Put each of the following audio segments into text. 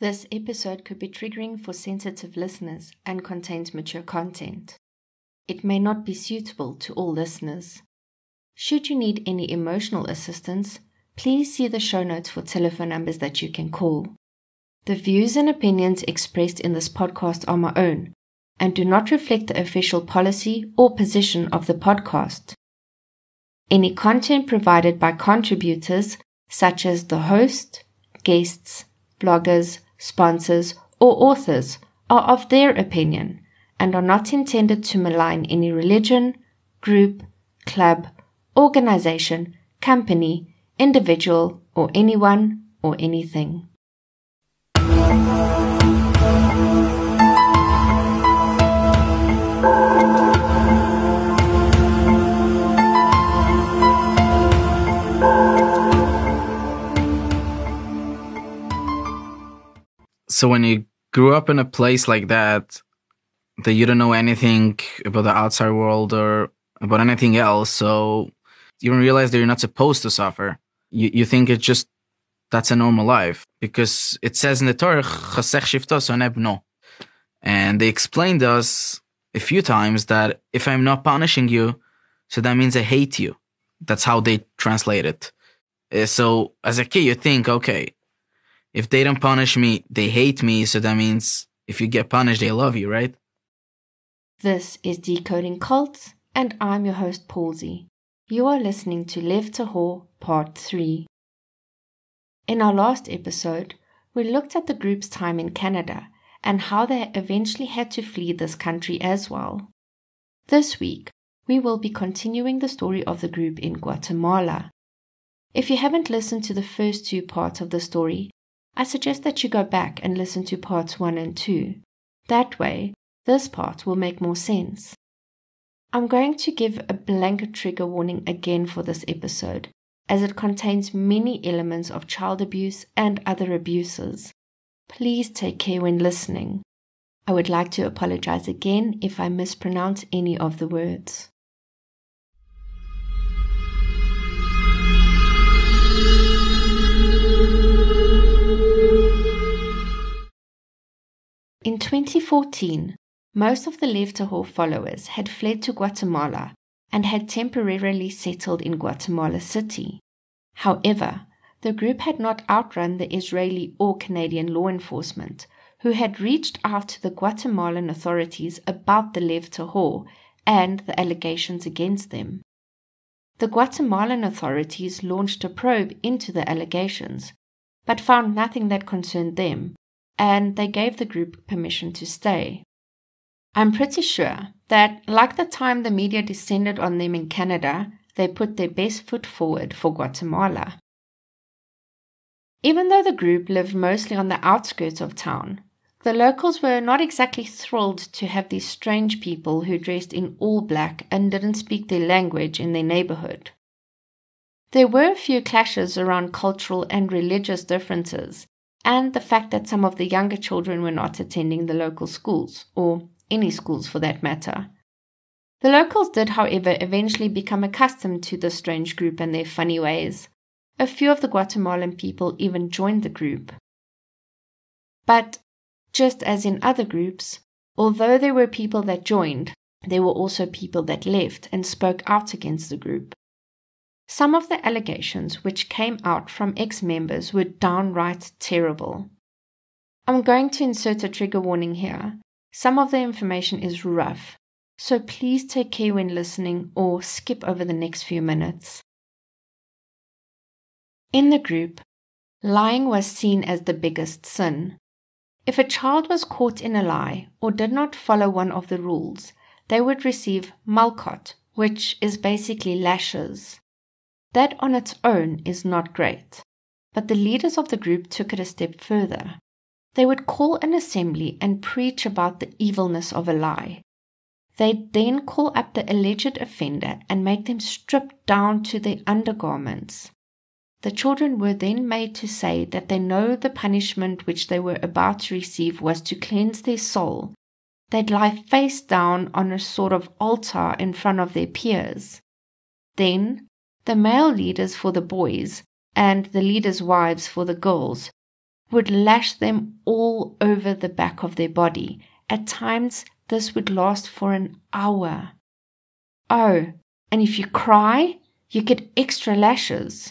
This episode could be triggering for sensitive listeners and contains mature content. It may not be suitable to all listeners. Should you need any emotional assistance, please see the show notes for telephone numbers that you can call. The views and opinions expressed in this podcast are my own and do not reflect the official policy or position of the podcast. Any content provided by contributors, such as the host, guests, bloggers, sponsors, or authors, are of their opinion and are not intended to malign any religion, group, club, organization, company, individual, or anyone or anything. So when you grew up in a place like that, that you don't know anything about the outside world or about anything else, so you don't realize that you're not supposed to suffer. You you think it's just that's a normal life because it says in the Torah, and they explained to us a few times that if I'm not punishing you, so that means I hate you. That's how they translate it. Uh, So as a kid, you think, okay, if they don't punish me, they hate me. So that means if you get punished, they love you, right? This is Decoding Cults, and I'm your host, Palsy. You are listening to Lev Tahor Part 3. In our last episode, we looked at the group's time in Canada and how they eventually had to flee this country as well. This week, we will be continuing the story of the group in Guatemala. If you haven't listened to the first two parts of the story, I suggest that you go back and listen to parts 1 and 2. That way, this part will make more sense. I'm going to give a blanket trigger warning again for this episode, as it contains many elements of child abuse and other abuses. Please take care when listening. I would like to apologize again if I mispronounce any of the words. In 2014, most of the Lev Tahor followers had fled to Guatemala and had temporarily settled in Guatemala City. However, the group had not outrun the Israeli or Canadian law enforcement, who had reached out to the Guatemalan authorities about the Lev Tahor and the allegations against them. The Guatemalan authorities launched a probe into the allegations, but found nothing that concerned them, and they gave the group permission to stay. I'm pretty sure that, like the time the media descended on them in Canada, they put their best foot forward for Guatemala. Even though the group lived mostly on the outskirts of town, the locals were not exactly thrilled to have these strange people who dressed in all black and didn't speak their language in their neighborhood. There were a few clashes around cultural and religious differences, and the fact that some of the younger children were not attending the local schools, or any schools for that matter. The locals did, however, eventually become accustomed to this strange group and their funny ways. A few of the Guatemalan people even joined the group. But, just as in other groups, although there were people that joined, there were also people that left and spoke out against the group. Some of the allegations which came out from ex members were downright terrible. I'm going to insert a trigger warning here. Some of the information is rough, so please take care when listening or skip over the next few minutes. In the group, lying was seen as the biggest sin. If a child was caught in a lie or did not follow one of the rules, they would receive malkot, which is basically lashes. That on its own is not great, but the leaders of the group took it a step further. They would call an assembly and preach about the evilness of a lie. They'd then call up the alleged offender and make them strip down to their undergarments. The children were then made to say that they know the punishment which they were about to receive was to cleanse their soul. They'd lie face down on a sort of altar in front of their peers. Then, the male leaders for the boys and the leaders' wives for the girls would lash them all over the back of their body. At times, this would last for an hour. Oh, and if you cry, you get extra lashes.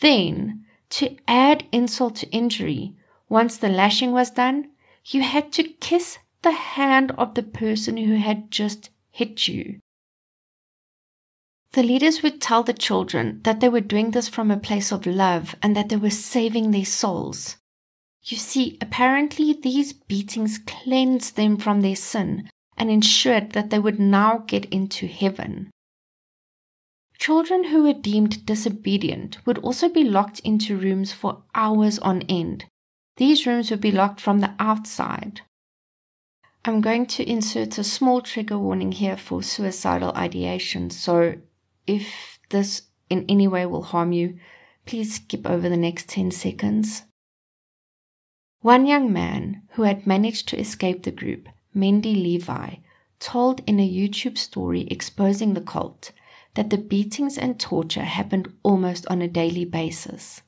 Then, to add insult to injury, once the lashing was done, you had to kiss the hand of the person who had just hit you. The leaders would tell the children that they were doing this from a place of love and that they were saving their souls. You see, apparently these beatings cleansed them from their sin and ensured that they would now get into heaven. Children who were deemed disobedient would also be locked into rooms for hours on end. These rooms would be locked from the outside. I'm going to insert a small trigger warning here for suicidal ideation, so if this in any way will harm you, please skip over the next 10 seconds. One young man who had managed to escape the group, Mendy Levi, told in a YouTube story exposing the cult that the beatings and torture happened almost on a daily basis.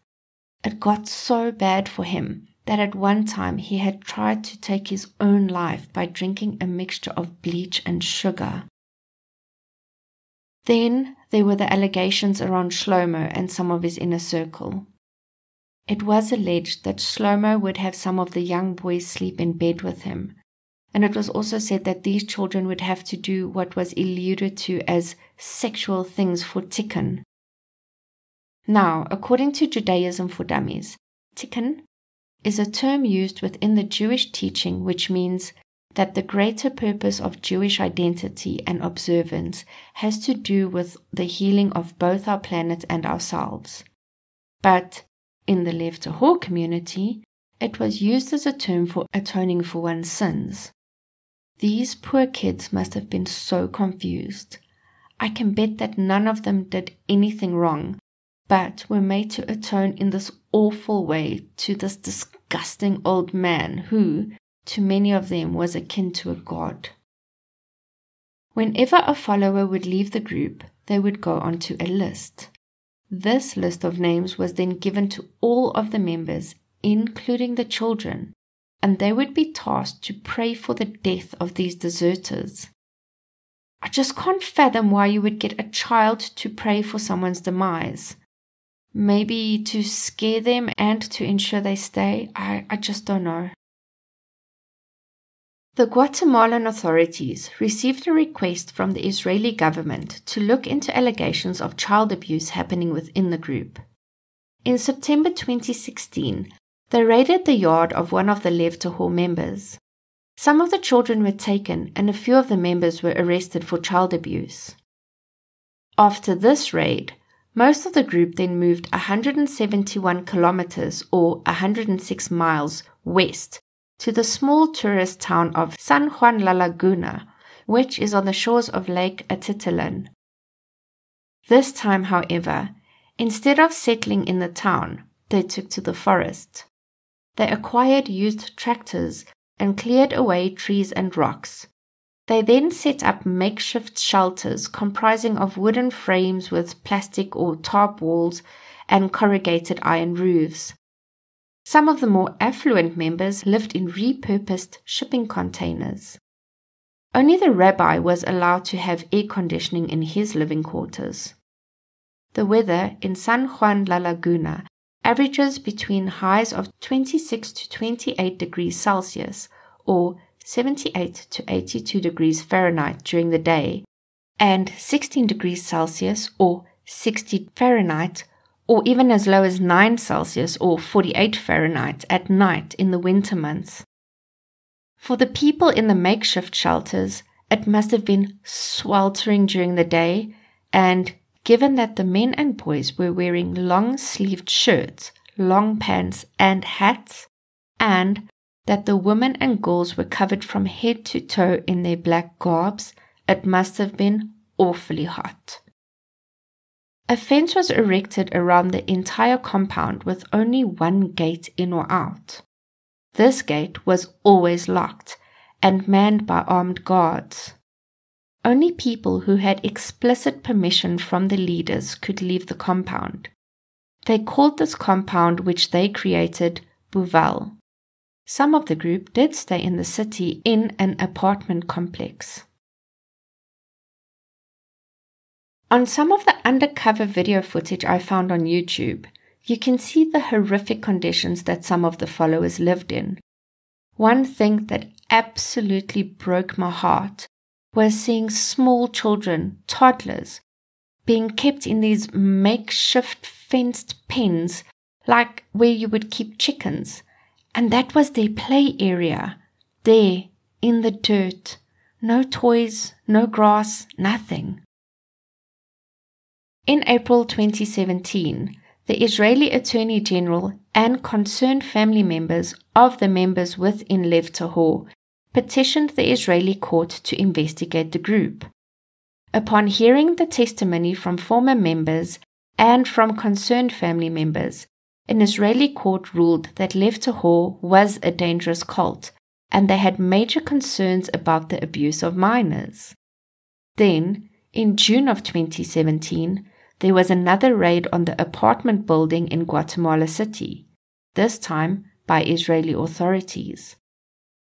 It got so bad for him that at one time he had tried to take his own life by drinking a mixture of bleach and sugar. Then there were the allegations around Shlomo and some of his inner circle. It was alleged that Shlomo would have some of the young boys sleep in bed with him, and it was also said that these children would have to do what was alluded to as sexual things for tikkun. Now, according to Judaism for Dummies, tikkun is a term used within the Jewish teaching which means that the greater purpose of Jewish identity and observance has to do with the healing of both our planet and ourselves. But in the Lev Tahor community, it was used as a term for atoning for one's sins. These poor kids must have been so confused. I can bet that none of them did anything wrong, but were made to atone in this awful way to this disgusting old man who, to many of them, was akin to a god. Whenever a follower would leave the group, they would go onto a list. This list of names was then given to all of the members, including the children, and they would be tasked to pray for the death of these deserters. I just can't fathom why you would get a child to pray for someone's demise. Maybe to scare them and to ensure they stay? I, I just don't know. The Guatemalan authorities received a request from the Israeli government to look into allegations of child abuse happening within the group. In September 2016, they raided the yard of one of the Lev Tahor members. Some of the children were taken and a few of the members were arrested for child abuse. After this raid, most of the group then moved 171 kilometers or 106 miles west to the small tourist town of San Juan La Laguna, which is on the shores of Lake Atitlan. This time, however, instead of settling in the town, they took to the forest. They acquired used tractors and cleared away trees and rocks. They then set up makeshift shelters comprising of wooden frames with plastic or tarp walls and corrugated iron roofs. Some of the more affluent members lived in repurposed shipping containers. Only the rabbi was allowed to have air conditioning in his living quarters. The weather in San Juan La Laguna averages between highs of 26 to 28 degrees Celsius or 78 to 82 degrees Fahrenheit during the day and 16 degrees Celsius or 60 Fahrenheit or even as low as 9 Celsius or 48 Fahrenheit at night in the winter months. For the people in the makeshift shelters, it must have been sweltering during the day and given that the men and boys were wearing long sleeved shirts, long pants, and hats, and that the women and girls were covered from head to toe in their black garbs, it must have been awfully hot. A fence was erected around the entire compound with only one gate in or out. This gate was always locked and manned by armed guards. Only people who had explicit permission from the leaders could leave the compound. They called this compound, which they created, Buval. Some of the group did stay in the city in an apartment complex. On some of the undercover video footage I found on YouTube, you can see the horrific conditions that some of the followers lived in. One thing that absolutely broke my heart was seeing small children, toddlers, being kept in these makeshift fenced pens like where you would keep chickens. And that was their play area. There, in the dirt. No toys, no grass, nothing. In April 2017, the Israeli Attorney General and concerned family members of the members within Lev Tahor petitioned the Israeli court to investigate the group. Upon hearing the testimony from former members and from concerned family members, an Israeli court ruled that Lev Tahor was a dangerous cult and they had major concerns about the abuse of minors. Then, in June of 2017, there was another raid on the apartment building in Guatemala City, this time by Israeli authorities.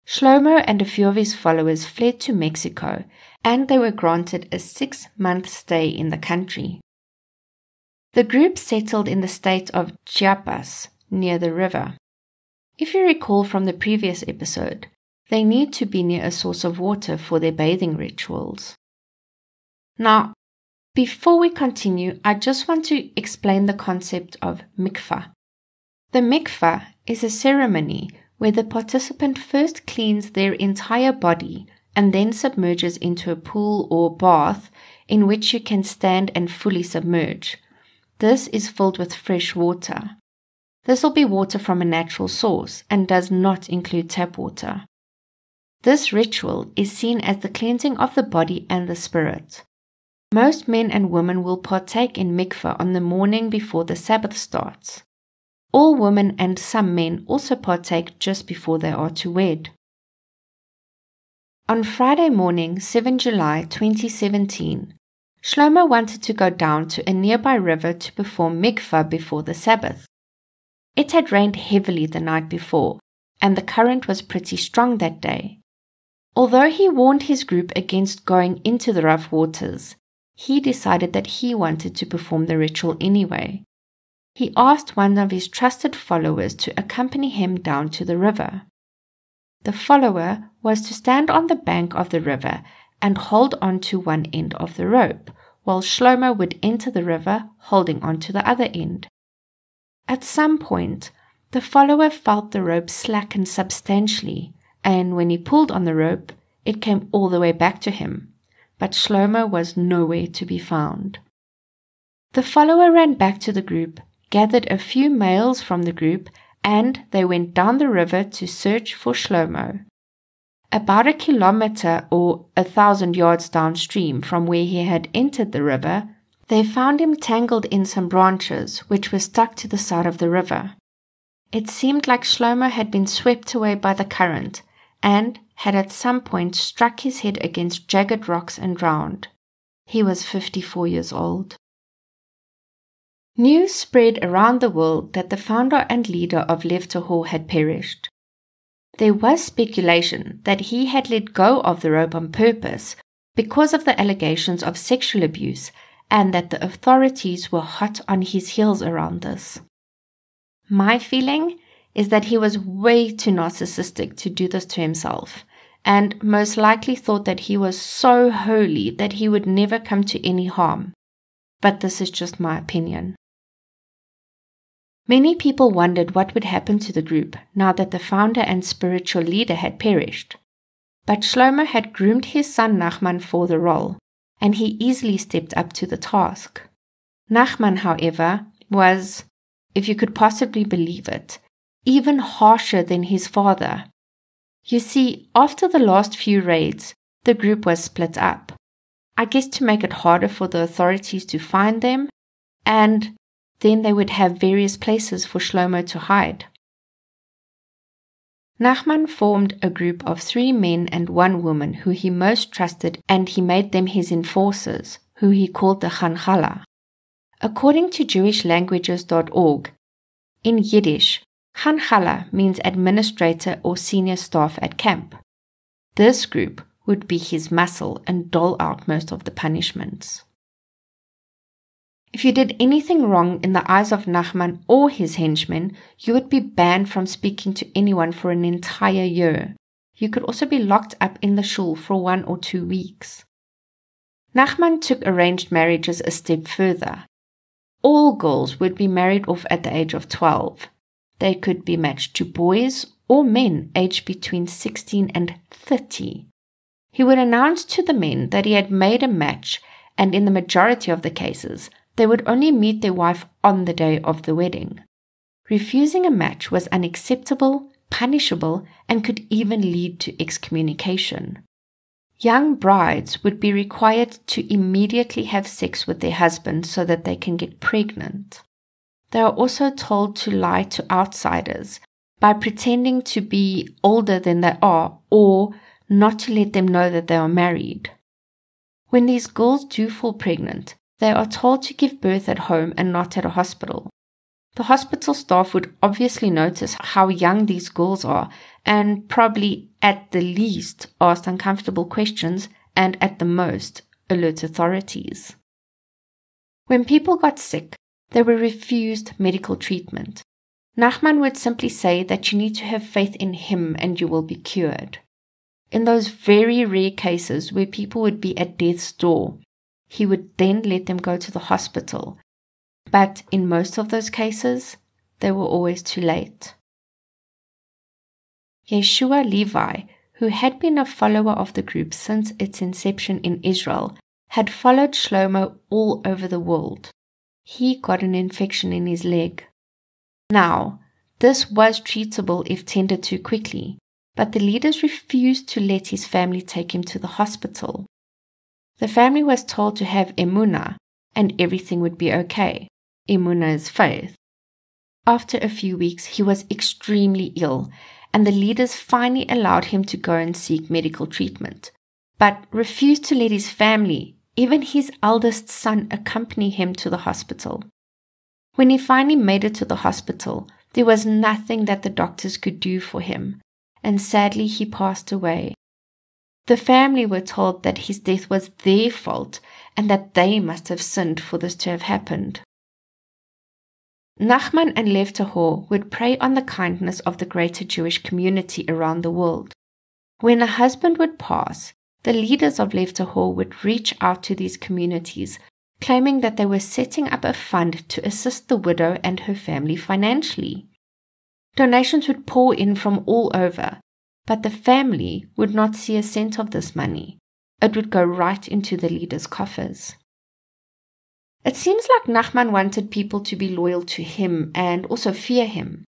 Shlomo and a few of his followers fled to Mexico and they were granted a six month stay in the country. The group settled in the state of Chiapas, near the river. If you recall from the previous episode, they need to be near a source of water for their bathing rituals. Now, before we continue, I just want to explain the concept of mikvah. The mikvah is a ceremony where the participant first cleans their entire body and then submerges into a pool or bath in which you can stand and fully submerge. This is filled with fresh water. This will be water from a natural source and does not include tap water. This ritual is seen as the cleansing of the body and the spirit. Most men and women will partake in mikveh on the morning before the Sabbath starts. All women and some men also partake just before they are to wed. On Friday morning, 7 July 2017, Shlomo wanted to go down to a nearby river to perform mikvah before the Sabbath. It had rained heavily the night before, and the current was pretty strong that day. Although he warned his group against going into the rough waters, he decided that he wanted to perform the ritual anyway. He asked one of his trusted followers to accompany him down to the river. The follower was to stand on the bank of the river and hold on to one end of the rope, while Shlomo would enter the river holding on to the other end. At some point, the follower felt the rope slacken substantially, and when he pulled on the rope, it came all the way back to him. But Shlomo was nowhere to be found. The follower ran back to the group, gathered a few males from the group, and they went down the river to search for Shlomo. About a kilometer or a thousand yards downstream from where he had entered the river, they found him tangled in some branches which were stuck to the side of the river. It seemed like Shlomo had been swept away by the current and had at some point struck his head against jagged rocks and drowned. He was 54 years old. News spread around the world that the founder and leader of Lev had perished. There was speculation that he had let go of the rope on purpose because of the allegations of sexual abuse and that the authorities were hot on his heels around this. My feeling is that he was way too narcissistic to do this to himself and most likely thought that he was so holy that he would never come to any harm. But this is just my opinion. Many people wondered what would happen to the group now that the founder and spiritual leader had perished. But Shlomo had groomed his son Nachman for the role, and he easily stepped up to the task. Nachman, however, was, if you could possibly believe it, even harsher than his father. You see, after the last few raids, the group was split up. I guess to make it harder for the authorities to find them, and then they would have various places for Shlomo to hide. Nachman formed a group of three men and one woman who he most trusted, and he made them his enforcers, who he called the Chanchala. According to JewishLanguages.org, in Yiddish, Khankhala means administrator or senior staff at camp. This group would be his muscle and dole out most of the punishments. If you did anything wrong in the eyes of Nachman or his henchmen, you would be banned from speaking to anyone for an entire year. You could also be locked up in the shul for one or two weeks. Nachman took arranged marriages a step further. All girls would be married off at the age of 12. They could be matched to boys or men aged between 16 and 30. He would announce to the men that he had made a match, and in the majority of the cases, they would only meet their wife on the day of the wedding. Refusing a match was unacceptable, punishable, and could even lead to excommunication. Young brides would be required to immediately have sex with their husband so that they can get pregnant. They are also told to lie to outsiders by pretending to be older than they are or not to let them know that they are married. When these girls do fall pregnant, they are told to give birth at home and not at a hospital. The hospital staff would obviously notice how young these girls are and probably at the least ask uncomfortable questions and at the most alert authorities. When people got sick, they were refused medical treatment. Nachman would simply say that you need to have faith in him and you will be cured. In those very rare cases where people would be at death's door, he would then let them go to the hospital. But in most of those cases, they were always too late. Yeshua Levi, who had been a follower of the group since its inception in Israel, had followed Shlomo all over the world. He got an infection in his leg. Now, this was treatable if tended to quickly, but the leaders refused to let his family take him to the hospital. The family was told to have emuna and everything would be okay. Emuna is faith. After a few weeks, he was extremely ill, and the leaders finally allowed him to go and seek medical treatment, but refused to let his family, even his eldest son, accompany him to the hospital. When he finally made it to the hospital, there was nothing that the doctors could do for him, and sadly he passed away the family were told that his death was their fault and that they must have sinned for this to have happened. Nachman and Lev Tahor would prey on the kindness of the greater Jewish community around the world. When a husband would pass, the leaders of Lev Tahor would reach out to these communities, claiming that they were setting up a fund to assist the widow and her family financially. Donations would pour in from all over, but the family would not see a cent of this money. It would go right into the leader's coffers. It seems like Nachman wanted people to be loyal to him and also fear him.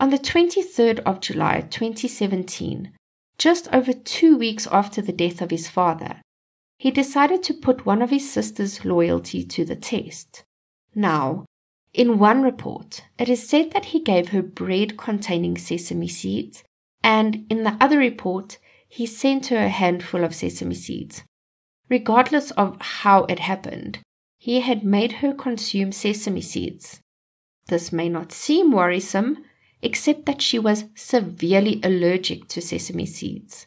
On the 23rd of July 2017, just over two weeks after the death of his father, he decided to put one of his sister's loyalty to the test. Now, in one report, it is said that he gave her bread containing sesame seeds and in the other report, he sent her a handful of sesame seeds. Regardless of how it happened, he had made her consume sesame seeds. This may not seem worrisome, except that she was severely allergic to sesame seeds.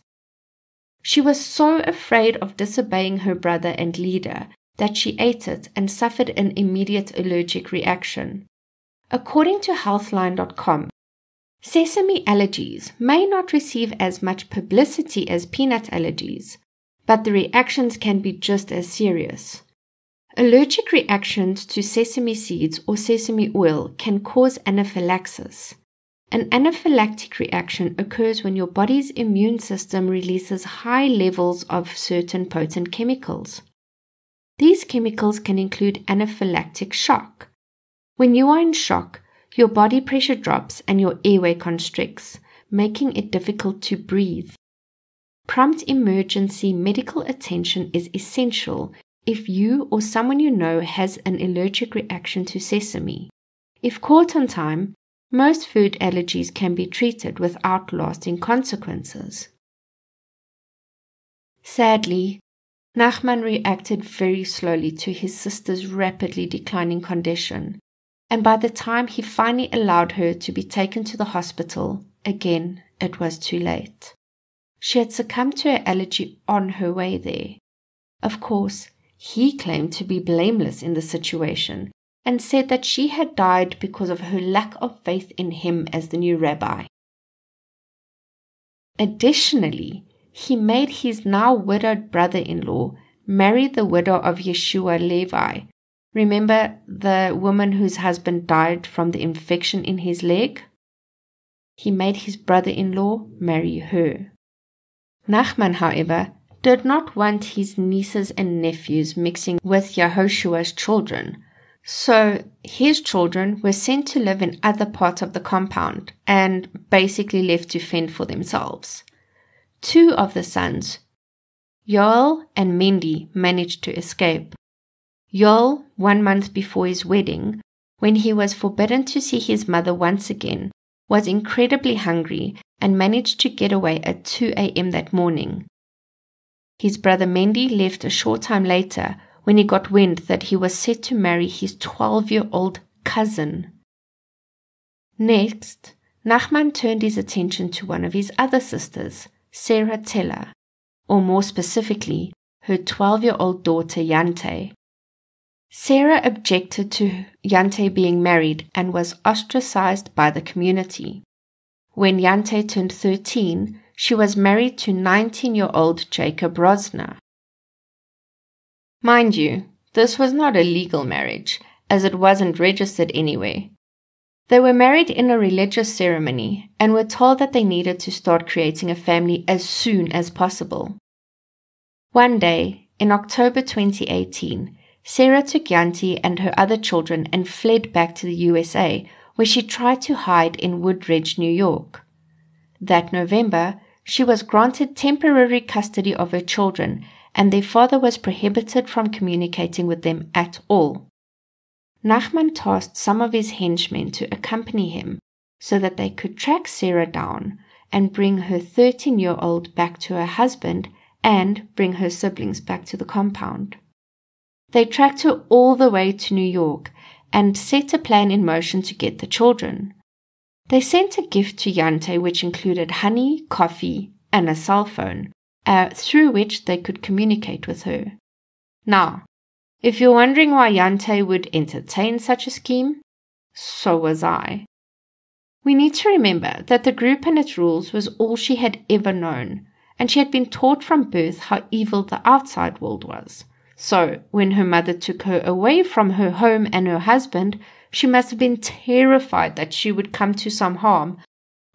She was so afraid of disobeying her brother and leader that she ate it and suffered an immediate allergic reaction. According to Healthline.com, Sesame allergies may not receive as much publicity as peanut allergies, but the reactions can be just as serious. Allergic reactions to sesame seeds or sesame oil can cause anaphylaxis. An anaphylactic reaction occurs when your body's immune system releases high levels of certain potent chemicals. These chemicals can include anaphylactic shock. When you are in shock, your body pressure drops and your airway constricts, making it difficult to breathe. Prompt emergency medical attention is essential if you or someone you know has an allergic reaction to sesame. If caught on time, most food allergies can be treated without lasting consequences. Sadly, Nachman reacted very slowly to his sister's rapidly declining condition and by the time he finally allowed her to be taken to the hospital, again it was too late. She had succumbed to her allergy on her way there. Of course, he claimed to be blameless in the situation and said that she had died because of her lack of faith in him as the new rabbi. Additionally, he made his now widowed brother in law marry the widow of Yeshua Levi. Remember the woman whose husband died from the infection in his leg? He made his brother in law marry her. Nachman, however, did not want his nieces and nephews mixing with Yehoshua's children, so his children were sent to live in other parts of the compound and basically left to fend for themselves. Two of the sons, Yoel and Mendy, managed to escape. Yoel, one month before his wedding, when he was forbidden to see his mother once again, was incredibly hungry and managed to get away at 2 a.m. that morning. His brother Mendy left a short time later when he got wind that he was set to marry his 12 year old cousin. Next, Nachman turned his attention to one of his other sisters, Sarah Teller, or more specifically, her 12 year old daughter Yante. Sarah objected to Yante being married and was ostracized by the community. When Yante turned 13, she was married to 19 year old Jacob Rosner. Mind you, this was not a legal marriage, as it wasn't registered anywhere. They were married in a religious ceremony and were told that they needed to start creating a family as soon as possible. One day, in October 2018, Sarah took Yante and her other children and fled back to the USA, where she tried to hide in Woodridge, New York. That November, she was granted temporary custody of her children and their father was prohibited from communicating with them at all. Nachman tasked some of his henchmen to accompany him so that they could track Sarah down and bring her 13 year old back to her husband and bring her siblings back to the compound. They tracked her all the way to New York and set a plan in motion to get the children. They sent a gift to Yante which included honey, coffee, and a cell phone, uh, through which they could communicate with her. Now, if you're wondering why Yante would entertain such a scheme, so was I. We need to remember that the group and its rules was all she had ever known, and she had been taught from birth how evil the outside world was. So, when her mother took her away from her home and her husband, she must have been terrified that she would come to some harm,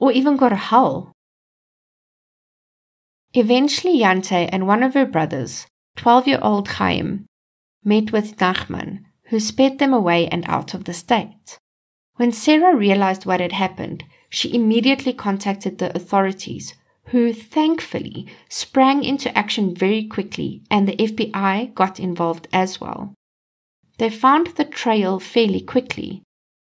or even go to hell. Eventually, Yante and one of her brothers, 12 year old Chaim, met with Nachman, who sped them away and out of the state. When Sarah realized what had happened, she immediately contacted the authorities, who thankfully sprang into action very quickly, and the FBI got involved as well. They found the trail fairly quickly.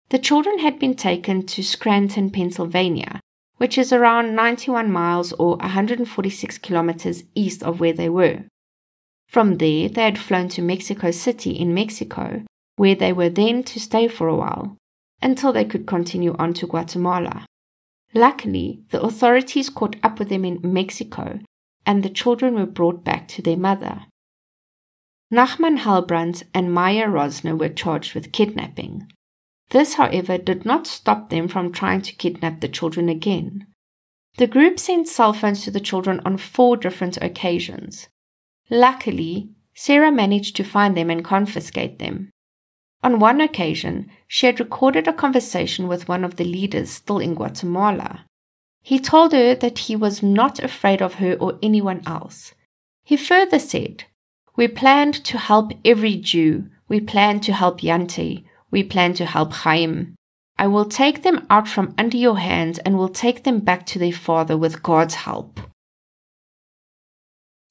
The children had been taken to Scranton, Pennsylvania, which is around 91 miles or 146 kilometers east of where they were. From there, they had flown to Mexico City in Mexico, where they were then to stay for a while, until they could continue on to Guatemala. Luckily, the authorities caught up with them in Mexico, and the children were brought back to their mother. Nachman Helbrans and Maya Rosner were charged with kidnapping. This, however, did not stop them from trying to kidnap the children again. The group sent cell phones to the children on four different occasions. Luckily, Sarah managed to find them and confiscate them. On one occasion, she had recorded a conversation with one of the leaders still in Guatemala. He told her that he was not afraid of her or anyone else. He further said, We planned to help every Jew. We planned to help Yante. We plan to help Chaim. I will take them out from under your hands and will take them back to their father with God's help.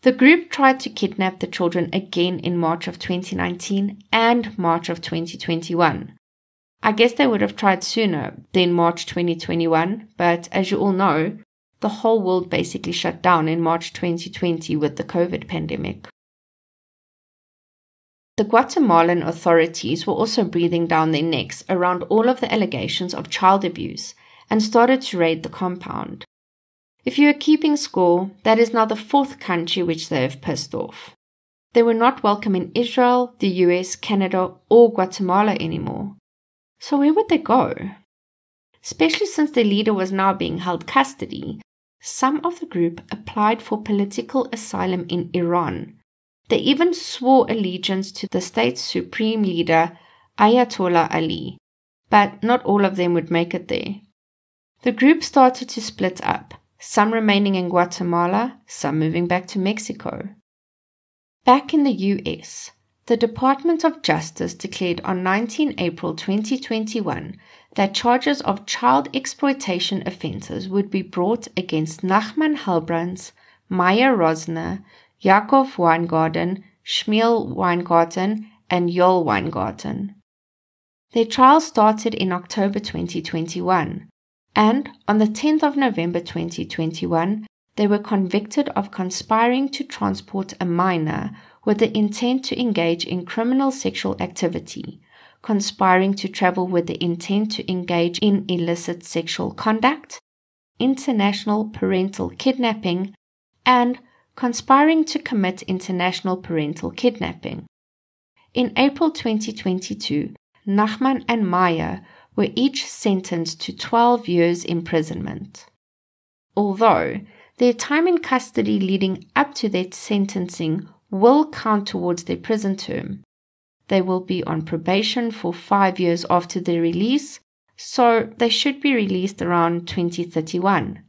The group tried to kidnap the children again in March of 2019 and March of 2021. I guess they would have tried sooner than March 2021, but as you all know, the whole world basically shut down in March 2020 with the COVID pandemic. The Guatemalan authorities were also breathing down their necks around all of the allegations of child abuse and started to raid the compound. If you are keeping score, that is now the fourth country which they have pissed off. They were not welcome in Israel, the US, Canada, or Guatemala anymore. So where would they go? Especially since their leader was now being held custody, some of the group applied for political asylum in Iran. They even swore allegiance to the state's supreme leader, Ayatollah Ali, but not all of them would make it there. The group started to split up some remaining in Guatemala, some moving back to Mexico. Back in the US, the Department of Justice declared on 19 April 2021 that charges of child exploitation offenses would be brought against Nachman Helbrans, Maya Rosner, Yakov Weingarten, Shmuel Weingarten, and Yoel Weingarten. Their trial started in October 2021 and on the 10th of November 2021, they were convicted of conspiring to transport a minor with the intent to engage in criminal sexual activity, conspiring to travel with the intent to engage in illicit sexual conduct, international parental kidnapping, and conspiring to commit international parental kidnapping. In April 2022, Nachman and Maya were each sentenced to 12 years imprisonment. Although their time in custody leading up to their sentencing will count towards their prison term, they will be on probation for five years after their release, so they should be released around 2031.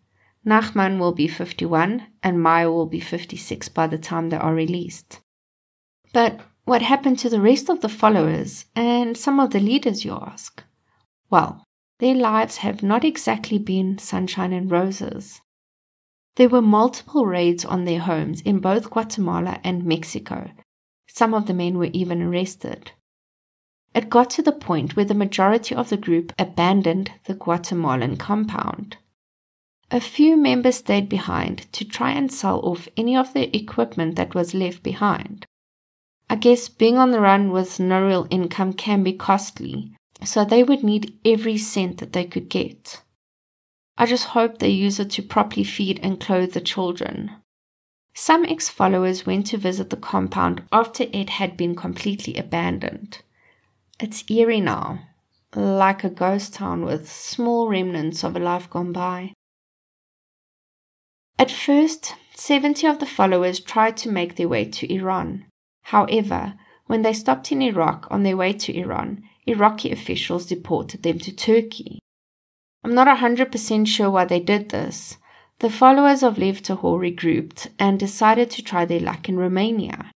Nachman will be 51 and Maya will be 56 by the time they are released. But what happened to the rest of the followers and some of the leaders, you ask? Well, their lives have not exactly been sunshine and roses. There were multiple raids on their homes in both Guatemala and Mexico. Some of the men were even arrested. It got to the point where the majority of the group abandoned the Guatemalan compound. A few members stayed behind to try and sell off any of the equipment that was left behind. I guess being on the run with no real income can be costly, so they would need every cent that they could get. I just hope they use it to properly feed and clothe the children. Some ex followers went to visit the compound after it had been completely abandoned. It's eerie now, like a ghost town with small remnants of a life gone by. At first, 70 of the followers tried to make their way to Iran. However, when they stopped in Iraq on their way to Iran, Iraqi officials deported them to Turkey. I'm not 100% sure why they did this. The followers of Lev Tahor regrouped and decided to try their luck in Romania,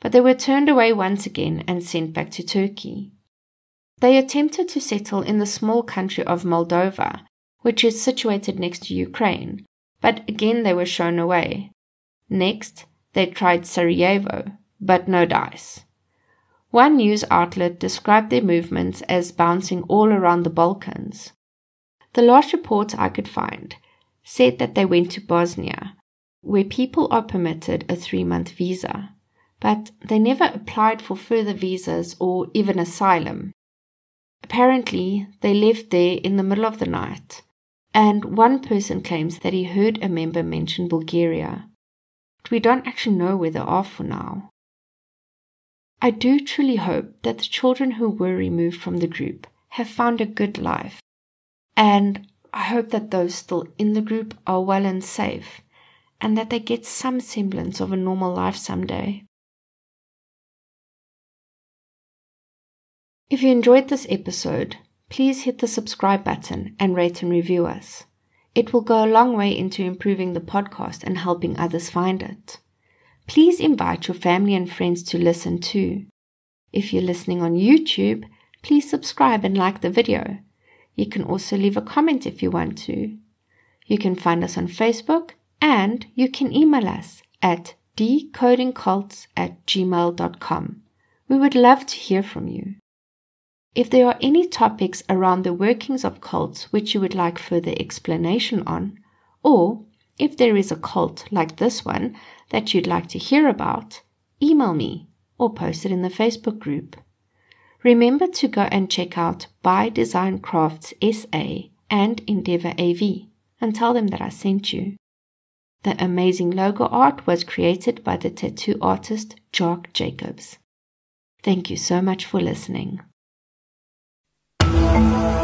but they were turned away once again and sent back to Turkey. They attempted to settle in the small country of Moldova, which is situated next to Ukraine, but again they were shown away. Next, they tried Sarajevo, but no dice. One news outlet described their movements as bouncing all around the Balkans. The last report I could find said that they went to Bosnia, where people are permitted a three month visa, but they never applied for further visas or even asylum. Apparently, they left there in the middle of the night, and one person claims that he heard a member mention Bulgaria. But we don't actually know where they are for now. I do truly hope that the children who were removed from the group have found a good life. And I hope that those still in the group are well and safe, and that they get some semblance of a normal life someday. If you enjoyed this episode, please hit the subscribe button and rate and review us. It will go a long way into improving the podcast and helping others find it. Please invite your family and friends to listen too. If you're listening on YouTube, please subscribe and like the video. You can also leave a comment if you want to. You can find us on Facebook and you can email us at decodingcults at gmail.com. We would love to hear from you. If there are any topics around the workings of cults which you would like further explanation on, or if there is a cult like this one that you'd like to hear about, email me or post it in the Facebook group. Remember to go and check out By Design Crafts SA and Endeavour AV and tell them that I sent you. The amazing logo art was created by the tattoo artist Jock Jacobs. Thank you so much for listening. Thank you.